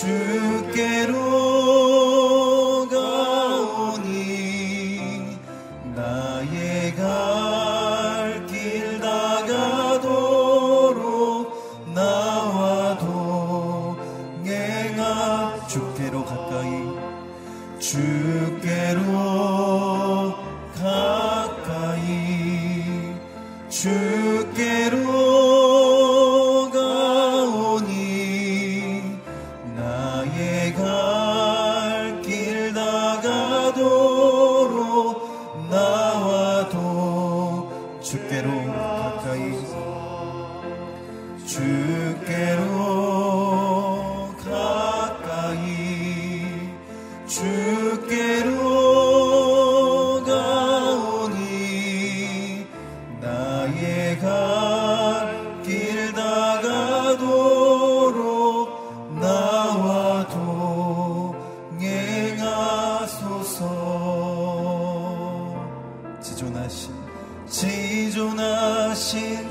지 하신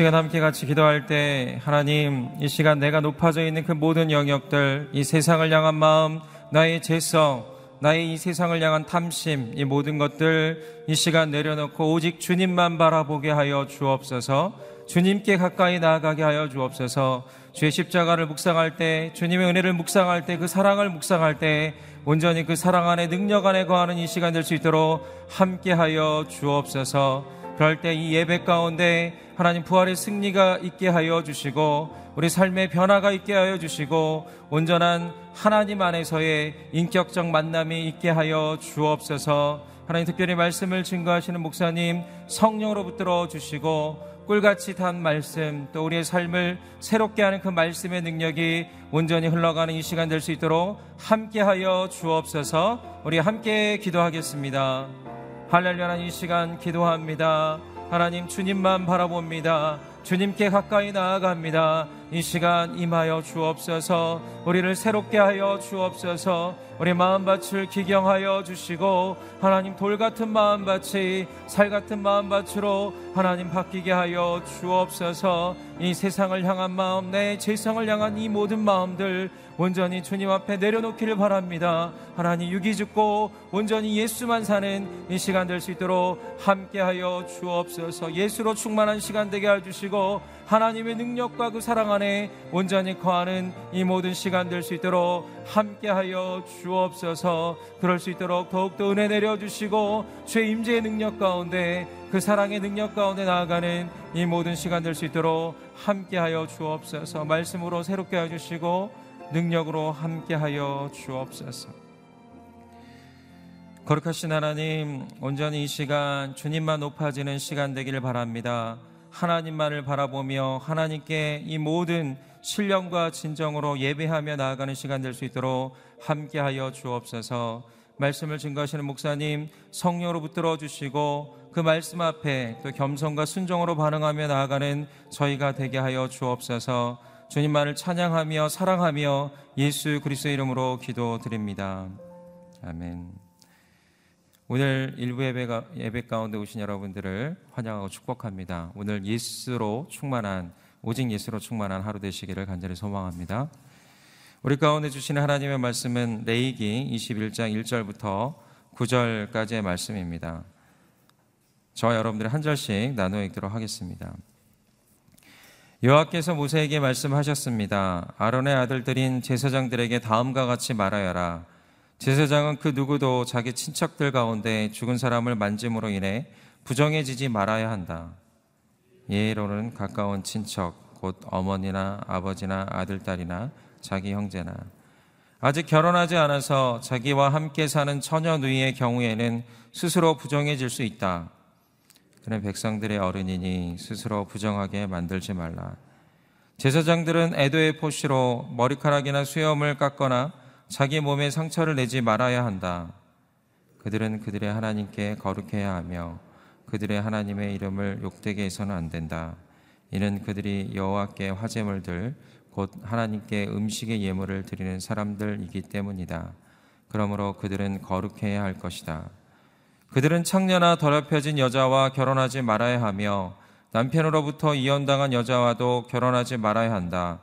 시간 함께 같이 기도할 때 하나님 이 시간 내가 높아져 있는 그 모든 영역들 이 세상을 향한 마음 나의 재성 나의 이 세상을 향한 탐심 이 모든 것들 이 시간 내려놓고 오직 주님만 바라보게 하여 주옵소서. 주님께 가까이 나아가게 하여 주옵소서. 주의 십자가를 묵상할 때 주님의 은혜를 묵상할 때 그 사랑을 묵상할 때 온전히 그 사랑 안에 능력 안에 거하는 이 시간 될 수 있도록 함께 하여 주옵소서 그럴 때 이 예배 가운데 하나님 부활의 승리가 있게 하여 주시고 우리 삶의 변화가 있게 하여 주시고 온전한 하나님 안에서의 인격적 만남이 있게 하여 주옵소서 하나님 특별히 말씀을 증거하시는 목사님 성령으로 붙들어 주시고 꿀같이 단 말씀 또 우리의 삶을 새롭게 하는 그 말씀의 능력이 온전히 흘러가는 이 시간 될 수 있도록 함께하여 주옵소서 우리 함께 기도하겠습니다. 할렐루야 이 시간 기도합니다. 하나님 주님만 바라봅니다. 주님께 가까이 나아갑니다. 이 시간 임하여 주옵소서 우리를 새롭게 하여 주옵소서 우리 마음밭을 기경하여 주시고 하나님 돌 같은 마음밭이 살 같은 마음밭으로 하나님 바뀌게 하여 주옵소서 이 세상을 향한 마음 내 재성을 향한 이 모든 마음들 온전히 주님 앞에 내려놓기를 바랍니다. 하나님 유기 죽고 온전히 예수만 사는 이 시간 될 수 있도록 함께하여 주옵소서. 예수로 충만한 시간 되게 해주시고 하나님의 능력과 그 사랑 안에 온전히 거하는 이 모든 시간 될 수 있도록 함께하여 주옵소서. 그럴 수 있도록 더욱더 은혜 내려 주시고 주의 임재의 능력 가운데 그 사랑의 능력 가운데 나아가는 이 모든 시간 될 수 있도록 함께하여 주옵소서. 말씀으로 새롭게 해 주시고 능력으로 함께하여 주옵소서. 거룩하신 하나님, 온전히 이 시간 주님만 높아지는 시간 되기를 바랍니다. 하나님만을 바라보며 하나님께 이 모든 신령과 진정으로 예배하며 나아가는 시간 될 수 있도록 함께하여 주옵소서. 말씀을 증거하시는 목사님 성령으로 붙들어 주시고 그 말씀 앞에 또 겸손과 순종으로 반응하며 나아가는 저희가 되게 하여 주옵소서. 주님만을 찬양하며 사랑하며 예수 그리스도 이름으로 기도드립니다. 아멘. 오늘 일부 예배가, 예배 가운데 오신 여러분들을 환영하고 축복합니다. 오늘 예수로 충만한 오직 예수로 충만한 하루 되시기를 간절히 소망합니다. 우리 가운데 주시는 하나님의 말씀은 레이기 21장 1절부터 9절까지의 말씀입니다. 저와 여러분들이 한 절씩 나누어 읽도록 하겠습니다. 여호와께서 모세에게 말씀하셨습니다. 아론의 아들들인 제사장들에게 다음과 같이 말하여라. 제사장은 그 누구도 자기 친척들 가운데 죽은 사람을 만짐으로 인해 부정해지지 말아야 한다. 예로는 가까운 친척, 곧 어머니나 아버지나 아들, 딸이나 자기 형제나 아직 결혼하지 않아서 자기와 함께 사는 처녀 누이의 경우에는 스스로 부정해질 수 있다. 그는 백성들의 어른이니 스스로 부정하게 만들지 말라. 제사장들은 애도의 포시로 머리카락이나 수염을 깎거나 자기 몸에 상처를 내지 말아야 한다. 그들은 그들의 하나님께 거룩해야 하며 그들의 하나님의 이름을 욕되게 해서는 안 된다. 이는 그들이 여호와께 화제물들 곧 하나님께 음식의 예물을 드리는 사람들이기 때문이다. 그러므로 그들은 거룩해야 할 것이다. 그들은 창녀나 더럽혀진 여자와 결혼하지 말아야 하며 남편으로부터 이혼당한 여자와도 결혼하지 말아야 한다.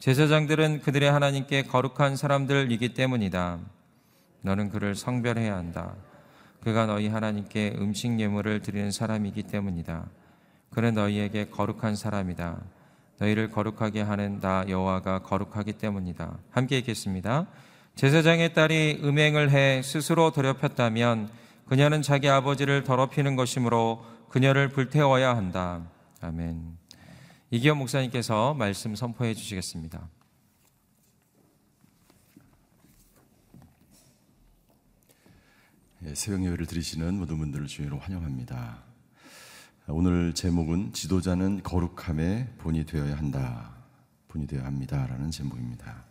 제사장들은 그들의 하나님께 거룩한 사람들이기 때문이다. 너는 그를 성별해야 한다. 그가 너희 하나님께 음식 예물을 드리는 사람이기 때문이다. 그는 너희에게 거룩한 사람이다. 너희를 거룩하게 하는 나 여호와가 거룩하기 때문이다. 함께 읽겠습니다. 제사장의 딸이 음행을 해 스스로 더럽혔다면 그녀는 자기 아버지를 더럽히는 것이므로 그녀를 불태워야 한다. 아멘. 이기현 목사님께서 말씀 선포해 주시겠습니다. 예, 새벽 예배를 드리시는 모든 분들을 주의로 환영합니다. 오늘 제목은 지도자는 거룩함의 본이 되어야 한다. 본이 되어야 합니다라는 제목입니다.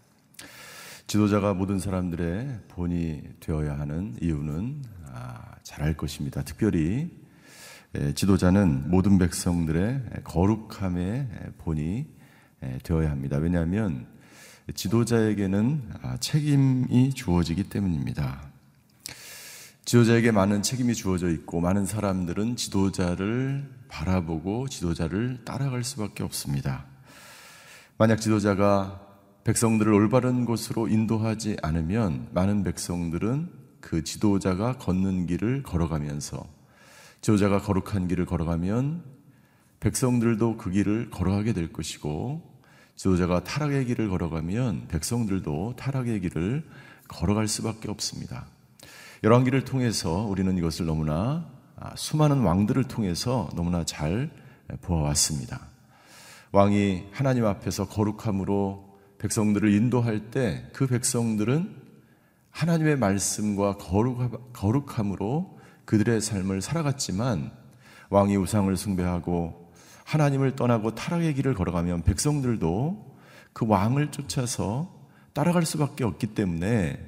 지도자가 모든 사람들의 본이 되어야 하는 이유는 아, 잘할 것입니다. 특별히 지도자는 모든 백성들의 거룩함의 본이 되어야 합니다. 왜냐하면 지도자에게는 아, 책임이 주어지기 때문입니다. 지도자에게 많은 책임이 주어져 있고 많은 사람들은 지도자를 바라보고 지도자를 따라갈 수밖에 없습니다. 만약 지도자가 백성들을 올바른 곳으로 인도하지 않으면 많은 백성들은 그 지도자가 걷는 길을 걸어가면서 지도자가 거룩한 길을 걸어가면 백성들도 그 길을 걸어가게 될 것이고 지도자가 타락의 길을 걸어가면 백성들도 타락의 길을 걸어갈 수밖에 없습니다. 열왕기를 통해서 우리는 이것을 너무나 아, 수많은 왕들을 통해서 너무나 잘 보아왔습니다. 왕이 하나님 앞에서 거룩함으로 백성들을 인도할 때 그 백성들은 하나님의 말씀과 거룩함으로 그들의 삶을 살아갔지만 왕이 우상을 숭배하고 하나님을 떠나고 타락의 길을 걸어가면 백성들도 그 왕을 쫓아서 따라갈 수밖에 없기 때문에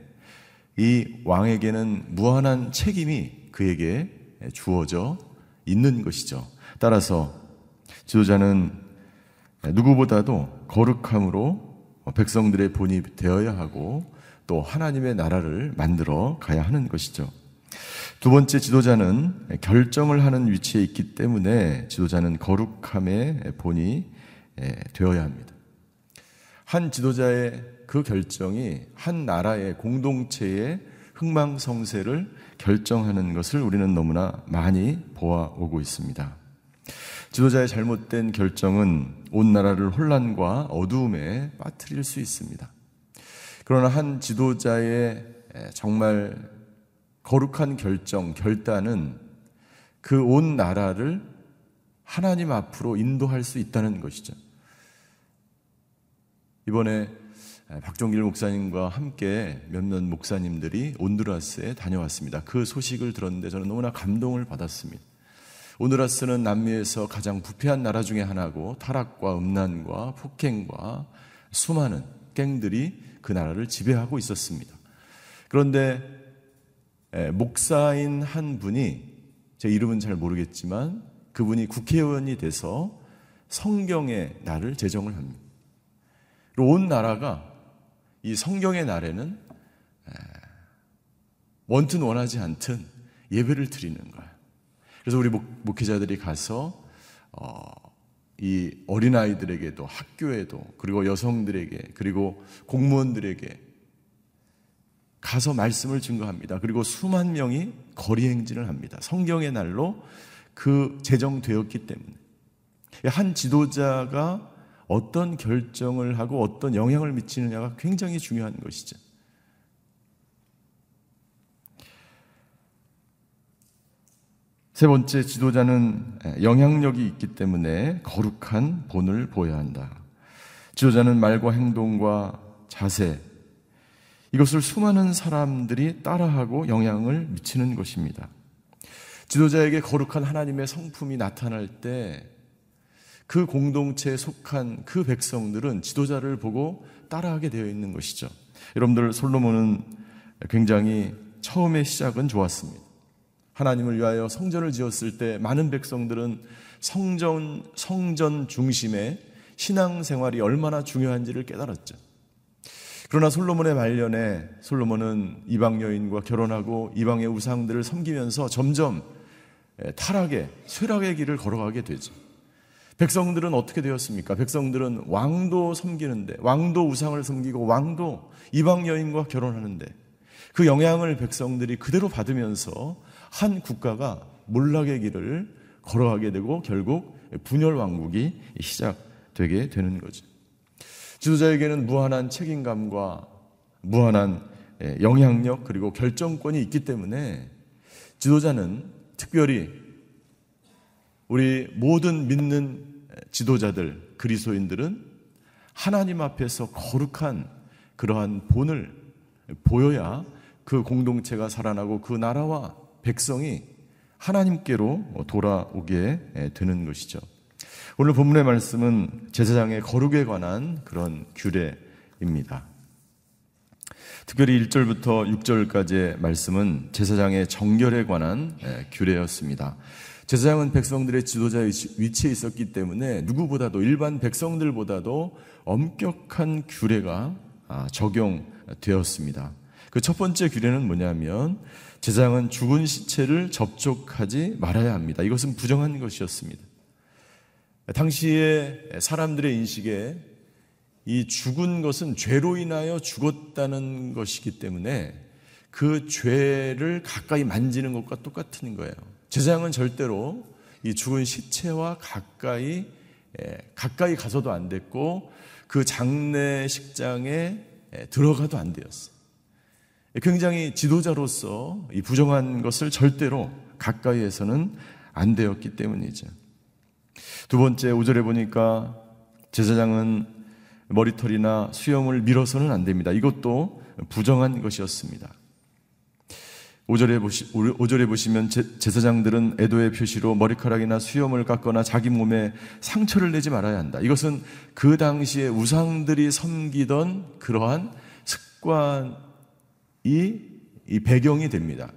이 왕에게는 무한한 책임이 그에게 주어져 있는 것이죠. 따라서 지도자는 누구보다도 거룩함으로 백성들의 본이 되어야 하고 또 하나님의 나라를 만들어 가야 하는 것이죠. 두 번째 지도자는 결정을 하는 위치에 있기 때문에 지도자는 거룩함의 본이 되어야 합니다. 한 지도자의 그 결정이 한 나라의 공동체의 흥망성쇠를 결정하는 것을 우리는 너무나 많이 보아오고 있습니다. 지도자의 잘못된 결정은 온 나라를 혼란과 어두움에 빠뜨릴 수 있습니다. 그러나 한 지도자의 정말 거룩한 결정, 결단은 그 온 나라를 하나님 앞으로 인도할 수 있다는 것이죠. 이번에 박종길 목사님과 함께 몇몇 목사님들이 온두라스에 다녀왔습니다. 그 소식을 들었는데 저는 너무나 감동을 받았습니다. 온두라스는 남미에서 가장 부패한 나라 중의 하나고 타락과 음란과 폭행과 수많은 갱들이 그 나라를 지배하고 있었습니다. 그런데 목사인 한 분이 제 이름은 잘 모르겠지만 그분이 국회의원이 돼서 성경의 날을 제정을 합니다. 온 나라가 이 성경의 날에는 원튼 원하지 않든 예배를 드리는 거예요. 그래서 우리 목, 회자들이 가서 어, 이 어린아이들에게도 학교에도 그리고 여성들에게 그리고 공무원들에게 가서 말씀을 증거합니다. 그리고 수만 명이 거리 행진을 합니다. 성경의 날로 그 제정되었기 때문에 한 지도자가 어떤 결정을 하고 어떤 영향을 미치느냐가 굉장히 중요한 것이죠. 세 번째 지도자는 영향력이 있기 때문에 거룩한 본을 보여야 한다. 지도자는 말과 행동과 자세, 이것을 수많은 사람들이 따라하고 영향을 미치는 것입니다. 지도자에게 거룩한 하나님의 성품이 나타날 때 그 공동체에 속한 그 백성들은 지도자를 보고 따라하게 되어 있는 것이죠. 여러분들 솔로몬은 굉장히 처음의 시작은 좋았습니다. 하나님을 위하여 성전을 지었을 때 많은 백성들은 성전 성전 중심의 신앙 생활이 얼마나 중요한지를 깨달았죠. 그러나 솔로몬의 말년에 솔로몬은 이방 여인과 결혼하고 이방의 우상들을 섬기면서 점점 타락의 쇠락의 길을 걸어가게 되죠. 백성들은 어떻게 되었습니까? 백성들은 왕도 섬기는데, 왕도 우상을 섬기고, 왕도 이방 여인과 결혼하는데, 그 영향을 백성들이 그대로 받으면서 한 국가가 몰락의 길을 걸어가게 되고, 결국 분열 왕국이 시작되게 되는 거죠. 지도자에게는 무한한 책임감과 무한한 영향력 그리고 결정권이 있기 때문에 지도자는 특별히 우리 모든 믿는 지도자들, 그리스도인들은 하나님 앞에서 거룩한 그러한 본을 보여야 그 공동체가 살아나고 그 나라와 백성이 하나님께로 돌아오게 되는 것이죠. 오늘 본문의 말씀은 제사장의 거룩에 관한 그런 규례입니다. 특별히 1절부터 6절까지의 말씀은 제사장의 정결에 관한 규례였습니다. 제사장은 백성들의 지도자의 위치에 있었기 때문에 누구보다도 일반 백성들보다도 엄격한 규례가 아, 적용되었습니다. 그 첫 번째 규례는 뭐냐면 제사장은 죽은 시체를 접촉하지 말아야 합니다. 이것은 부정한 것이었습니다. 당시에 사람들의 인식에 이 죽은 것은 죄로 인하여 죽었다는 것이기 때문에 그 죄를 가까이 만지는 것과 똑같은 거예요. 제사장은 절대로 이 죽은 시체와 가까이 가까이 가서도 안 됐고 그 장례식장에 들어가도 안 되었어요. 굉장히 지도자로서 이 부정한 것을 절대로 가까이에서는 안 되었기 때문이죠. 두 번째 5절에 보니까 제사장은 머리털이나 수염을 밀어서는 안 됩니다. 이것도 부정한 것이었습니다. 5절에, 보시, 5절에 보시면 제사장들은 애도의 표시로 머리카락이나 수염을 깎거나 자기 몸에 상처를 내지 말아야 한다. 이것은 그 당시에 우상들이 섬기던 그러한 습관이 이 배경이 됩니다.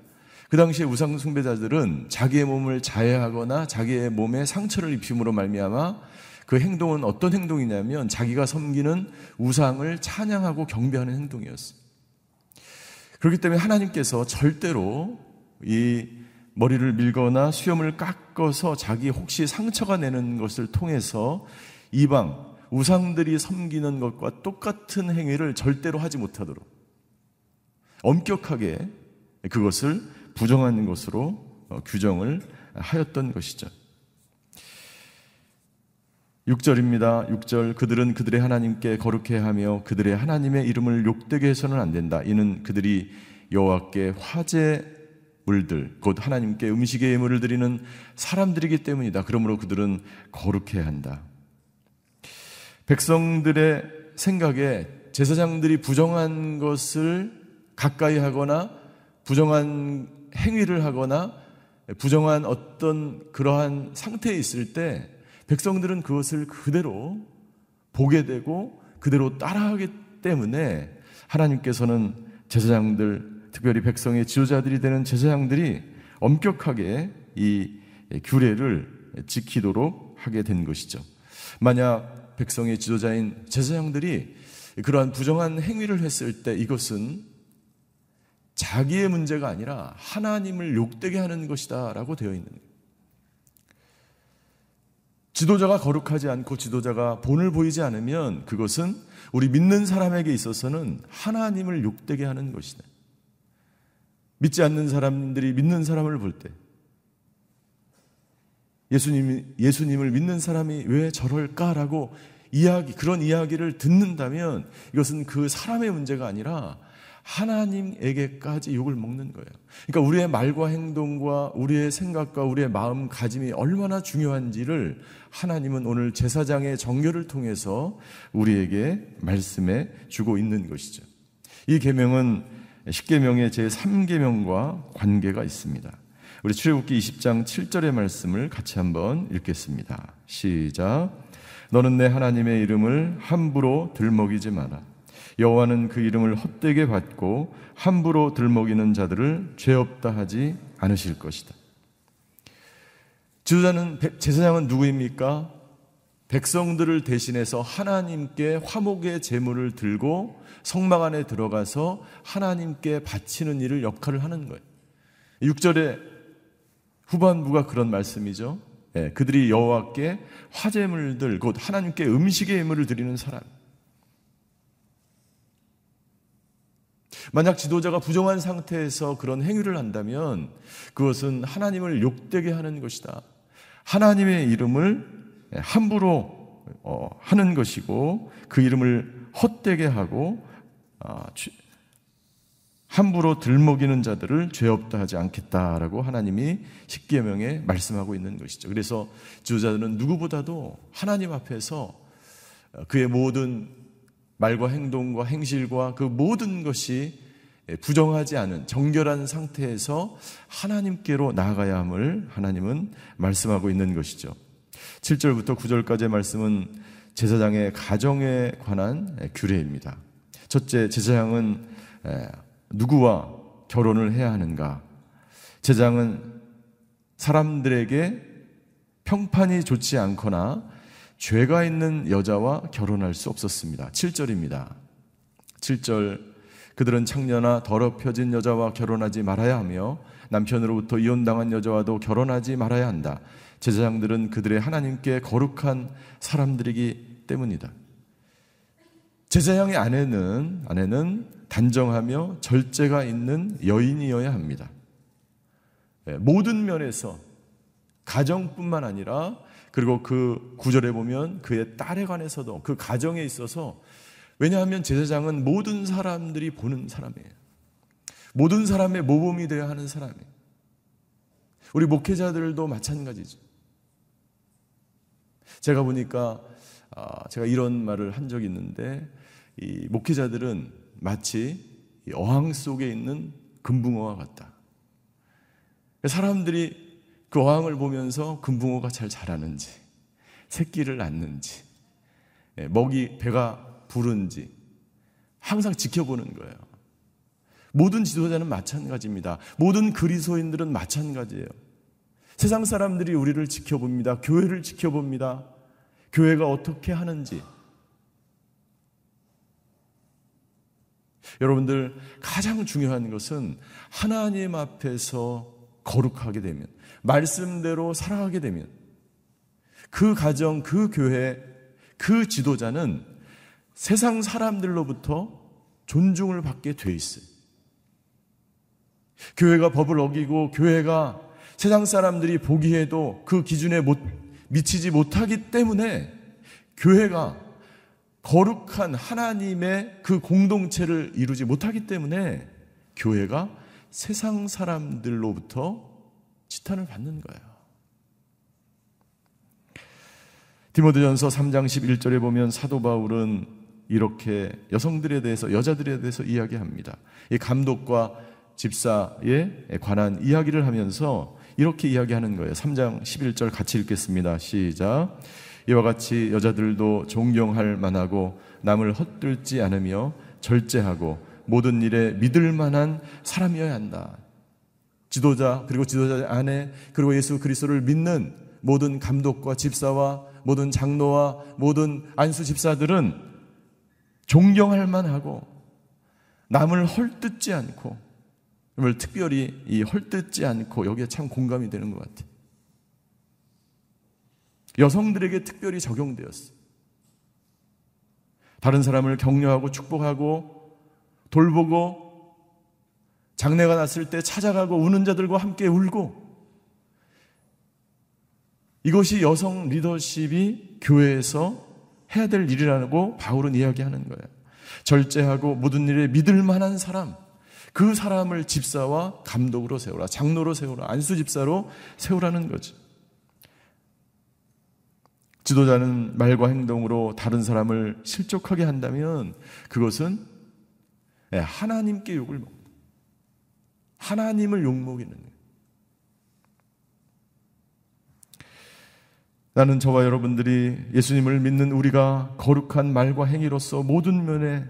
그 당시에 우상 숭배자들은 자기의 몸을 자해하거나 자기의 몸에 상처를 입힘으로 말미암아 그 행동은 어떤 행동이냐면 자기가 섬기는 우상을 찬양하고 경배하는 행동이었습니다. 그렇기 때문에 하나님께서 절대로 이 머리를 밀거나 수염을 깎아서 자기 혹시 상처가 내는 것을 통해서 이방 우상들이 섬기는 것과 똑같은 행위를 절대로 하지 못하도록 엄격하게 그것을 부정한 것으로 어, 규정을 하였던 것이죠. 6절입니다. 6절 그들은 그들의 하나님께 거룩해 하며 그들의 하나님의 이름을 욕되게 해서는 안 된다. 이는 그들이 여호와께 화제 물들 곧 하나님께 음식의 예물을 드리는 사람들이기 때문이다. 그러므로 그들은 거룩해야 한다. 백성들의 생각에 제사장들이 부정한 것을 가까이 하거나 부정한 행위를 하거나 부정한 어떤 그러한 상태에 있을 때 백성들은 그것을 그대로 보게 되고 그대로 따라하기 때문에 하나님께서는 제사장들, 특별히 백성의 지도자들이 되는 제사장들이 엄격하게 이 규례를 지키도록 하게 된 것이죠. 만약 백성의 지도자인 제사장들이 그러한 부정한 행위를 했을 때 이것은 자기의 문제가 아니라 하나님을 욕되게 하는 것이다라고 되어 있는. 지도자가 거룩하지 않고 지도자가 본을 보이지 않으면 그것은 우리 믿는 사람에게 있어서는 하나님을 욕되게 하는 것이다. 믿지 않는 사람들이 믿는 사람을 볼 때, 예수님이, 예수님을 믿는 사람이 왜 저럴까라고 이야기, 그런 이야기를 듣는다면 이것은 그 사람의 문제가 아니라 하나님에게까지 욕을 먹는 거예요. 그러니까 우리의 말과 행동과 우리의 생각과 우리의 마음가짐이 얼마나 중요한지를 하나님은 오늘 제사장의 정결을 통해서 우리에게 말씀해 주고 있는 것이죠. 이 계명은 10계명의 제3계명과 관계가 있습니다. 우리 출애굽기 20장 7절의 말씀을 같이 한번 읽겠습니다. 시작. 너는 내 하나님의 이름을 함부로 들먹이지 마라. 여호와는 그 이름을 헛되게 받고 함부로 들먹이는 자들을 죄 없다 하지 않으실 것이다. 지도자는 제사장은 누구입니까? 백성들을 대신해서 하나님께 화목의 제물을 들고 성막 안에 들어가서 하나님께 바치는 일을 역할을 하는 거예요. 6절에 후반부가 그런 말씀이죠. 네, 그들이 여호와께 화제물들 곧 하나님께 음식의 예물을 드리는 사람. 만약 지도자가 부정한 상태에서 그런 행위를 한다면 그것은 하나님을 욕되게 하는 것이다. 하나님의 이름을 함부로 어, 하는 것이고 그 이름을 헛되게 하고 아, 함부로 들먹이는 자들을 죄 없다 하지 않겠다라고 하나님이 십계명에 말씀하고 있는 것이죠. 그래서 지도자들은 누구보다도 하나님 앞에서 그의 모든 말과 행동과 행실과 그 모든 것이 부정하지 않은 정결한 상태에서 하나님께로 나아가야 함을 하나님은 말씀하고 있는 것이죠. 7절부터 9절까지의 말씀은 제사장의 가정에 관한 규례입니다. 첫째, 제사장은 누구와 결혼을 해야 하는가? 제사장은 사람들에게 평판이 좋지 않거나 죄가 있는 여자와 결혼할 수 없었습니다. 7절입니다. 7절 그들은 창녀나 더럽혀진 여자와 결혼하지 말아야 하며 남편으로부터 이혼당한 여자와도 결혼하지 말아야 한다. 제사장들은 그들의 하나님께 거룩한 사람들이기 때문이다. 제사장의 아내는 아내는 단정하며 절제가 있는 여인이어야 합니다. 예, 모든 면에서 가정뿐만 아니라 그리고 그 구절에 보면 그의 딸에 관해서도 그 가정에 있어서 왜냐하면 제사장은 모든 사람들이 보는 사람이에요. 모든 사람의 모범이 되어야 하는 사람이에요. 우리 목회자들도 마찬가지죠. 제가 보니까 아, 제가 이런 말을 한 적이 있는데 이 목회자들은 마치 어항 속에 있는 금붕어와 같다. 사람들이 그 어항을 보면서 금붕어가 잘 자라는지, 새끼를 낳는지, 예, 먹이 배가 부른지 항상 지켜보는 거예요. 모든 지도자는 마찬가지입니다. 모든 그리스도인들은 마찬가지예요. 세상 사람들이 우리를 지켜봅니다. 교회를 지켜봅니다. 교회가 어떻게 하는지. 여러분들 가장 중요한 것은 하나님 앞에서 거룩하게 되면 말씀대로 살아가게 되면 그 가정, 그 교회, 그 지도자는 세상 사람들로부터 존중을 받게 돼 있어요. 교회가 법을 어기고 교회가 세상 사람들이 보기에도 그 기준에 못, 미치지 못하기 때문에 교회가 거룩한 하나님의 그 공동체를 이루지 못하기 때문에 교회가 세상 사람들로부터 지탄을 받는 거예요. 디모데전서 3장 11절에 보면 사도 바울은 이렇게 여성들에 대해서 여자들에 대해서 이야기합니다. 이 감독과 집사에 관한 이야기를 하면서 이렇게 이야기하는 거예요. 3장 11절 같이 읽겠습니다. 시작. 이와 같이 여자들도 존경할 만하고 남을 헛들지 않으며 절제하고 모든 일에 믿을 만한 사람이어야 한다. 지도자 그리고 지도자 안에 그리고 예수 그리스도를 믿는 모든 감독과 집사와 모든 장로와 모든 안수 집사들은 존경할 만하고 남을 헐뜯지 않고 특별히 이 헐뜯지 않고 여기에 참 공감이 되는 것 같아요. 여성들에게 특별히 적용되었어. 다른 사람을 격려하고 축복하고 돌보고 장례가 났을 때 찾아가고 우는 자들과 함께 울고 이것이 여성 리더십이 교회에서 해야 될 일이라고 바울은 이야기하는 거예요. 절제하고 모든 일에 믿을 만한 사람, 그 사람을 집사와 감독으로 세우라, 장로로 세우라, 안수 집사로 세우라는 거죠. 지도자는 말과 행동으로 다른 사람을 실족하게 한다면 그것은 예, 하나님께 욕을 먹는 하나님을 욕먹이는 거예요. 나는 저와 여러분들이 예수님을 믿는 우리가 거룩한 말과 행위로서 모든 면에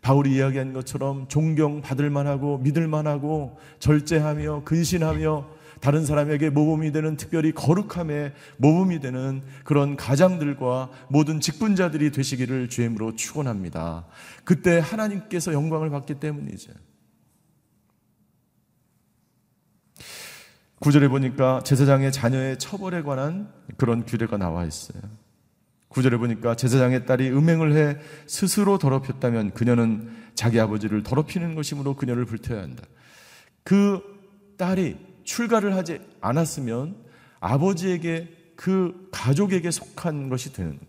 바울이 이야기한 것처럼 존경받을 만하고 믿을 만하고 절제하며 근신하며 다른 사람에게 모범이 되는 특별히 거룩함에 모범이 되는 그런 가장들과 모든 직분자들이 되시기를 주임으로 축원합니다. 그때 하나님께서 영광을 받기 때문이죠. 구절에 보니까 제사장의 자녀의 처벌에 관한 그런 규례가 나와 있어요. 구절에 보니까 제사장의 딸이 음행을 해 스스로 더럽혔다면 그녀는 자기 아버지를 더럽히는 것이므로 그녀를 불태워야 한다. 그 딸이 출가를 하지 않았으면 아버지에게 그 가족에게 속한 것이 되는.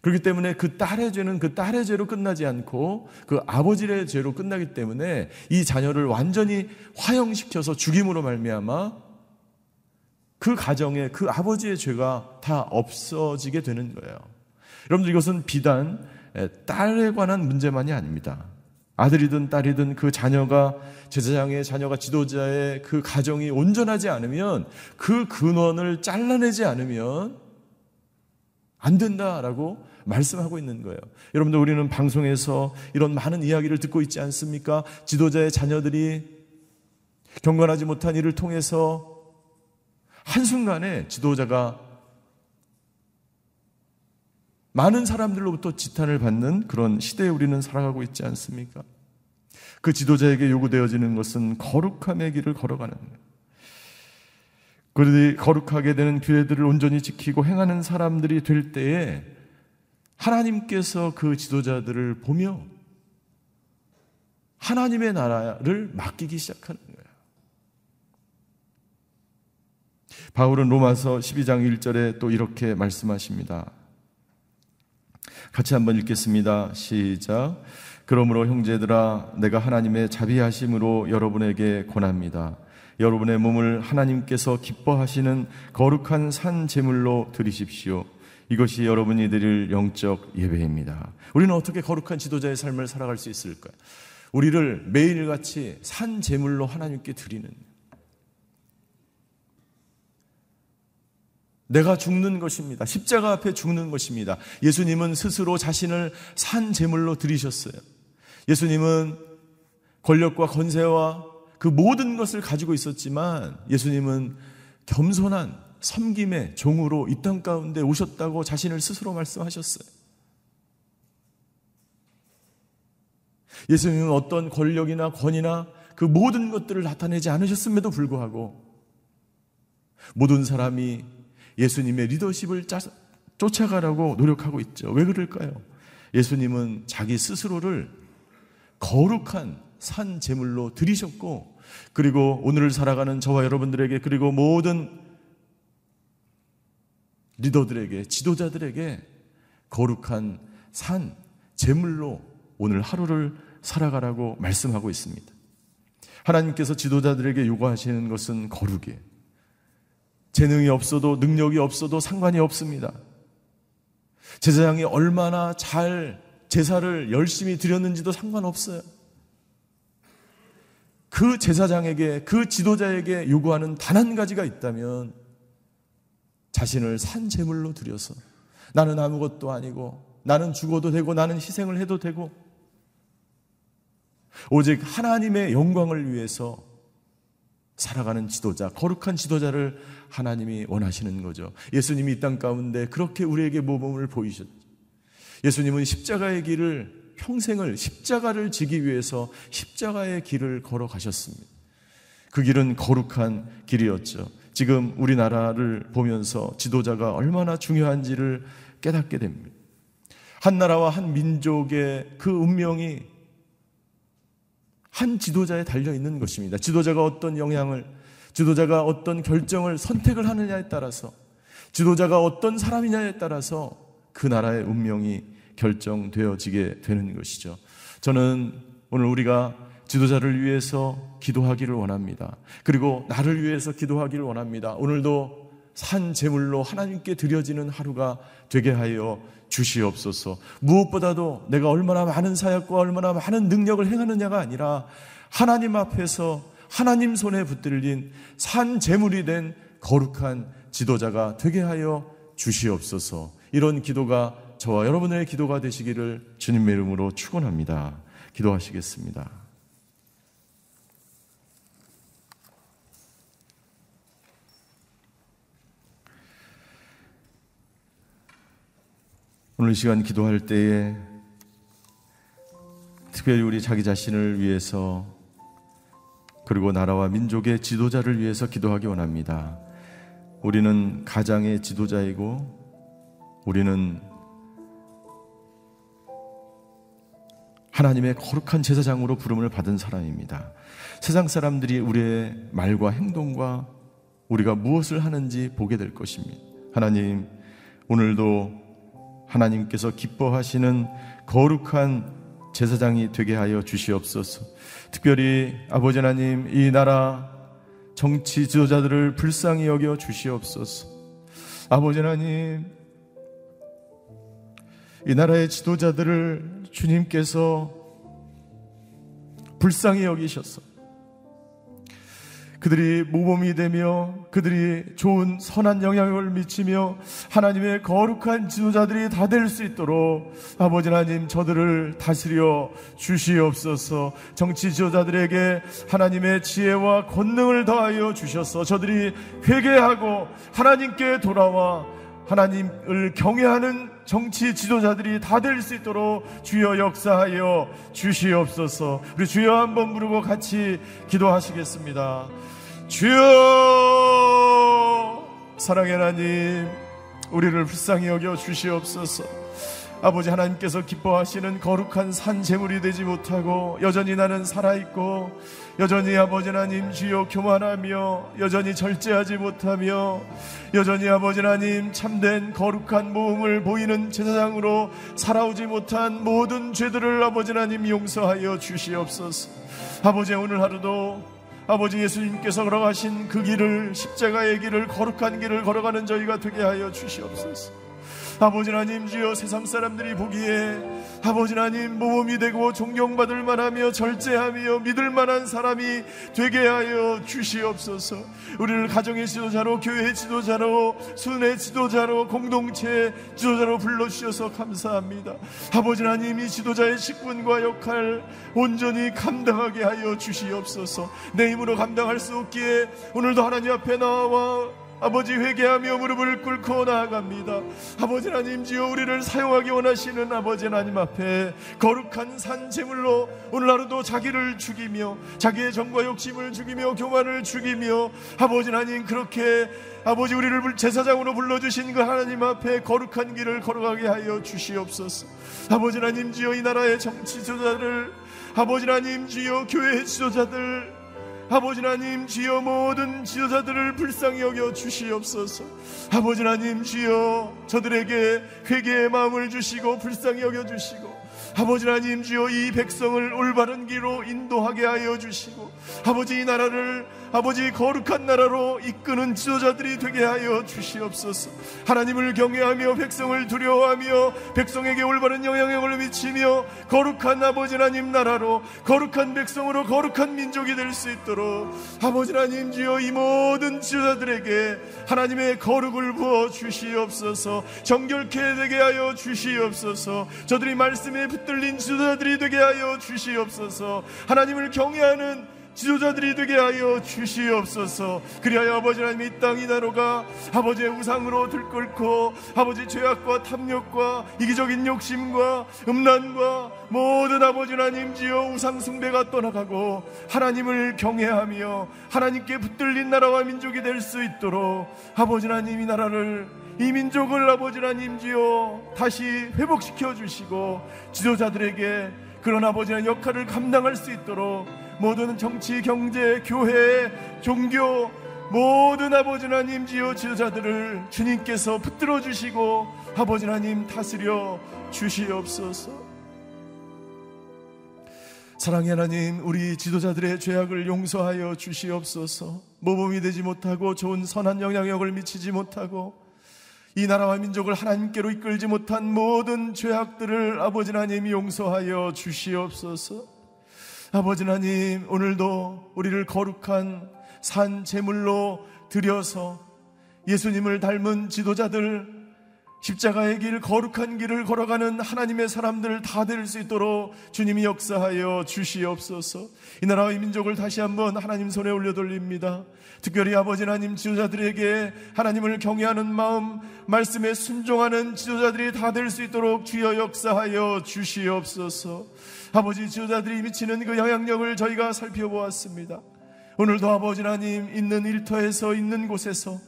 그렇기 때문에 그 딸의 죄는 그 딸의 죄로 끝나지 않고 그 아버지의 죄로 끝나기 때문에 이 자녀를 완전히 화형시켜서 죽임으로 말미암아 그 가정에 그 아버지의 죄가 다 없어지게 되는 거예요. 여러분들 이것은 비단 딸에 관한 문제만이 아닙니다. 아들이든 딸이든 그 자녀가 제사장의 자녀가 지도자의 그 가정이 온전하지 않으면 그 근원을 잘라내지 않으면 안 된다라고 말씀하고 있는 거예요. 여러분들 우리는 방송에서 이런 많은 이야기를 듣고 있지 않습니까? 지도자의 자녀들이 경건하지 못한 일을 통해서 한순간에 지도자가 많은 사람들로부터 지탄을 받는 그런 시대에 우리는 살아가고 있지 않습니까? 그 지도자에게 요구되어지는 것은 거룩함의 길을 걸어가는. 그들이 거룩하게 되는 규례들을 온전히 지키고 행하는 사람들이 될 때에 하나님께서 그 지도자들을 보며 하나님의 나라를 맡기기 시작하는 거예요. 바울은 로마서 12장 1절에 또 이렇게 말씀하십니다. 같이 한번 읽겠습니다. 시작. 그러므로 형제들아 내가 하나님의 자비하심으로 여러분에게 권합니다. 여러분의 몸을 하나님께서 기뻐하시는 거룩한 산 제물로 드리십시오. 이것이 여러분이 드릴 영적 예배입니다. 우리는 어떻게 거룩한 지도자의 삶을 살아갈 수 있을까요? 우리를 매일같이 산 제물로 하나님께 드리는 내가 죽는 것입니다. 십자가 앞에 죽는 것입니다. 예수님은 스스로 자신을 산 제물로 드리셨어요. 예수님은 권력과 권세와 그 모든 것을 가지고 있었지만 예수님은 겸손한 섬김의 종으로 이 땅 가운데 오셨다고 자신을 스스로 말씀하셨어요. 예수님은 어떤 권력이나 권위나 그 모든 것들을 나타내지 않으셨음에도 불구하고 모든 사람이 예수님의 리더십을 쫓아가라고 노력하고 있죠. 왜 그럴까요? 예수님은 자기 스스로를 거룩한 산 제물로 드리셨고 그리고 오늘을 살아가는 저와 여러분들에게 그리고 모든 리더들에게 지도자들에게 거룩한 산 제물로 오늘 하루를 살아가라고 말씀하고 있습니다. 하나님께서 지도자들에게 요구하시는 것은 거룩이에요. 재능이 없어도 능력이 없어도 상관이 없습니다. 제사장이 얼마나 잘 제사를 열심히 드렸는지도 상관없어요. 그 제사장에게, 그 지도자에게 요구하는 단 한 가지가 있다면 자신을 산 제물로 드려서 나는 아무것도 아니고 나는 죽어도 되고 나는 희생을 해도 되고 오직 하나님의 영광을 위해서 살아가는 지도자, 거룩한 지도자를 하나님이 원하시는 거죠. 예수님이 이 땅 가운데 그렇게 우리에게 모범을 보이셨죠. 예수님은 십자가의 길을 평생을 십자가를 지기 위해서 십자가의 길을 걸어가셨습니다. 그 길은 거룩한 길이었죠. 지금 우리나라를 보면서 지도자가 얼마나 중요한지를 깨닫게 됩니다. 한 나라와 한 민족의 그 운명이 한 지도자에 달려 있는 것입니다. 지도자가 어떤 영향을, 지도자가 어떤 결정을 선택을 하느냐에 따라서, 지도자가 어떤 사람이냐에 따라서 그 나라의 운명이 결정되어지게 되는 것이죠. 저는 오늘 우리가 지도자를 위해서 기도하기를 원합니다. 그리고 나를 위해서 기도하기를 원합니다. 오늘도 산 제물로 하나님께 드려지는 하루가 되게 하여 주시옵소서. 무엇보다도 내가 얼마나 많은 사역과 얼마나 많은 능력을 행하느냐가 아니라 하나님 앞에서 하나님 손에 붙들린 산 제물이 된 거룩한 지도자가 되게 하여 주시옵소서. 이런 기도가 저와 여러분의 기도가 되시기를 주님의 이름으로 축원합니다. 기도하시겠습니다. 오늘 시간 기도할 때에 특별히 우리 자기 자신을 위해서 그리고 나라와 민족의 지도자를 위해서 기도하기 원합니다. 우리는 가장의 지도자이고 우리는 하나님의 거룩한 제사장으로 부름을 받은 사람입니다. 세상 사람들이 우리의 말과 행동과 우리가 무엇을 하는지 보게 될 것입니다. 하나님, 오늘도 하나님께서 기뻐하시는 거룩한 제사장이 되게 하여 주시옵소서. 특별히 아버지 하나님, 이 나라 정치 지도자들을 불쌍히 여겨 주시옵소서. 아버지 하나님, 이 나라의 지도자들을 주님께서 불쌍히 여기셔서 그들이 모범이 되며 그들이 좋은 선한 영향을 미치며 하나님의 거룩한 지도자들이 다 될 수 있도록 아버지 하나님 저들을 다스려 주시옵소서 정치 지도자들에게 하나님의 지혜와 권능을 더하여 주셔서 저들이 회개하고 하나님께 돌아와 하나님을 경외하는 정치 지도자들이 다 될 수 있도록 주여 역사하여 주시옵소서. 우리 주여 한번 부르고 같이 기도하시겠습니다. 주여 사랑의 하나님 우리를 불쌍히 여겨 주시옵소서. 아버지 하나님께서 기뻐하시는 거룩한 산 제물이 되지 못하고 여전히 나는 살아있고 여전히 아버지 하나님 주여 교만하며 여전히 절제하지 못하며 여전히 아버지 하나님 참된 거룩한 모험을 보이는 제사장으로 살아오지 못한 모든 죄들을 아버지 하나님 용서하여 주시옵소서 아버지 오늘 하루도 아버지 예수님께서 걸어가신 그 길을 십자가의 길을 거룩한 길을 걸어가는 저희가 되게 하여 주시옵소서 아버지 하나님 주여 세상 사람들이 보기에 아버지 하나님 모범이 되고 존경받을 만하며 절제하며 믿을 만한 사람이 되게 하여 주시옵소서. 우리를 가정의 지도자로 교회의 지도자로 순회 지도자로 공동체 지도자로 불러주셔서 감사합니다. 아버지 하나님 이 지도자의 직분과 역할 온전히 감당하게 하여 주시옵소서. 내 힘으로 감당할 수 없기에 오늘도 하나님 앞에 나와 아버지 회개하며 무릎을 꿇고 나아갑니다. 아버지 하나님 지어 우리를 사용하기 원하시는 아버지 하나님 앞에 거룩한 산 제물로 오늘 하루도 자기를 죽이며 자기의 정과 욕심을 죽이며 교만을 죽이며 아버지 하나님 그렇게 아버지 우리를 제사장으로 불러주신 그 하나님 앞에 거룩한 길을 걸어가게 하여 주시옵소서. 아버지 하나님 지어 이 나라의 정치 지도자를 아버지 하나님 지어 교회 지도자들 아버지 하나님 주여 모든 지도자들을 불쌍히 여겨 주시옵소서. 아버지 하나님 주여 저들에게 회개의 마음을 주시고 불쌍히 여겨 주시고 아버지 하나님 주여 이 백성을 올바른 길로 인도하게 하여 주시고 아버지 이 나라를 아버지 거룩한 나라로 이끄는 지도자들이 되게 하여 주시옵소서. 하나님을 경외하며 백성을 두려워하며 백성에게 올바른 영향력을 미치며 거룩한 아버지 하나님 나라로 거룩한 백성으로 거룩한 민족이 될 수 있도록 아버지 하나님 주여 이 모든 지도자들에게 하나님의 거룩을 부어 주시옵소서. 정결케 되게 하여 주시옵소서. 저들이 말씀에 붙 들린 지도자들이 되게 하여 주시옵소서. 하나님을 경외하는 지도자들이 되게 하여 주시옵소서. 그리하여 아버지 하나님 이 땅 이 나로가 아버지의 우상으로 들끓고 아버지 죄악과 탐욕과 이기적인 욕심과 음란과 모든 아버지 하나님 지어 우상 숭배가 떠나가고 하나님을 경외하며 하나님께 붙들린 나라와 민족이 될 수 있도록 아버지 하나님 이 나라를 이 민족을 아버지 하나님 지어 다시 회복시켜 주시고 지도자들에게 그런 아버지의 역할을 감당할 수 있도록 모든 정치, 경제, 교회, 종교, 모든 아버지 하나님 지어 지도자들을 주님께서 붙들어 주시고 아버지 하나님 다스려 주시옵소서. 사랑의 하나님, 우리 지도자들의 죄악을 용서하여 주시옵소서. 모범이 되지 못하고 좋은 선한 영향력을 미치지 못하고 이 나라와 민족을 하나님께로 이끌지 못한 모든 죄악들을 아버지 하나님 용서하여 주시옵소서. 아버지 하나님, 오늘도 우리를 거룩한 산 제물로 드려서 예수님을 닮은 지도자들, 십자가의 길, 거룩한 길을 걸어가는 하나님의 사람들 다 될 수 있도록 주님이 역사하여 주시옵소서. 이 나라와 이 민족을 다시 한번 하나님 손에 올려돌립니다. 특별히 아버지 하나님 지도자들에게 하나님을 경외하는 마음, 말씀에 순종하는 지도자들이 다 될 수 있도록 주여 역사하여 주시옵소서. 아버지 지도자들이 미치는 그 영향력을 저희가 살펴보았습니다. 오늘도 아버지 하나님 있는 일터에서 있는 곳에서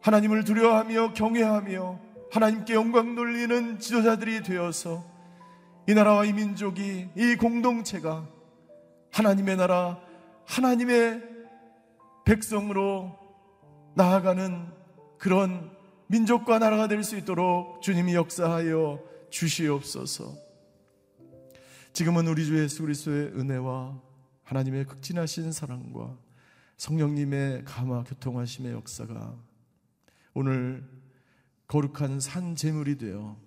하나님을 두려워하며 경외하며 하나님께 영광 돌리는 지도자들이 되어서 이 나라와 이 민족이 이 공동체가 하나님의 나라 하나님의 백성으로 나아가는 그런 민족과 나라가 될 수 있도록 주님이 역사하여 주시옵소서. 지금은 우리 주 예수 그리스도의 은혜와 하나님의 극진하신 사랑과 성령님의 감화 교통하심의 역사가 오늘 거룩한 산 제물이 되어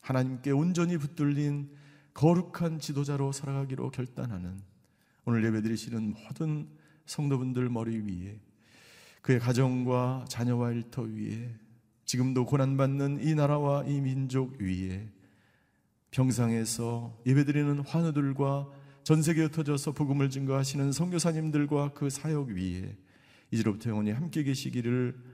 하나님께 온전히 붙들린 거룩한 지도자로 살아가기로 결단하는 오늘 예배드리시는 모든 성도분들 머리 위에 그의 가정과 자녀와 일터 위에 지금도 고난받는 이 나라와 이 민족 위에 병상에서 예배드리는 환우들과 전 세계에 흩어져서 복음을 증거하시는 선교사님들과 그 사역 위에 이제로부터 영원히 함께 계시기를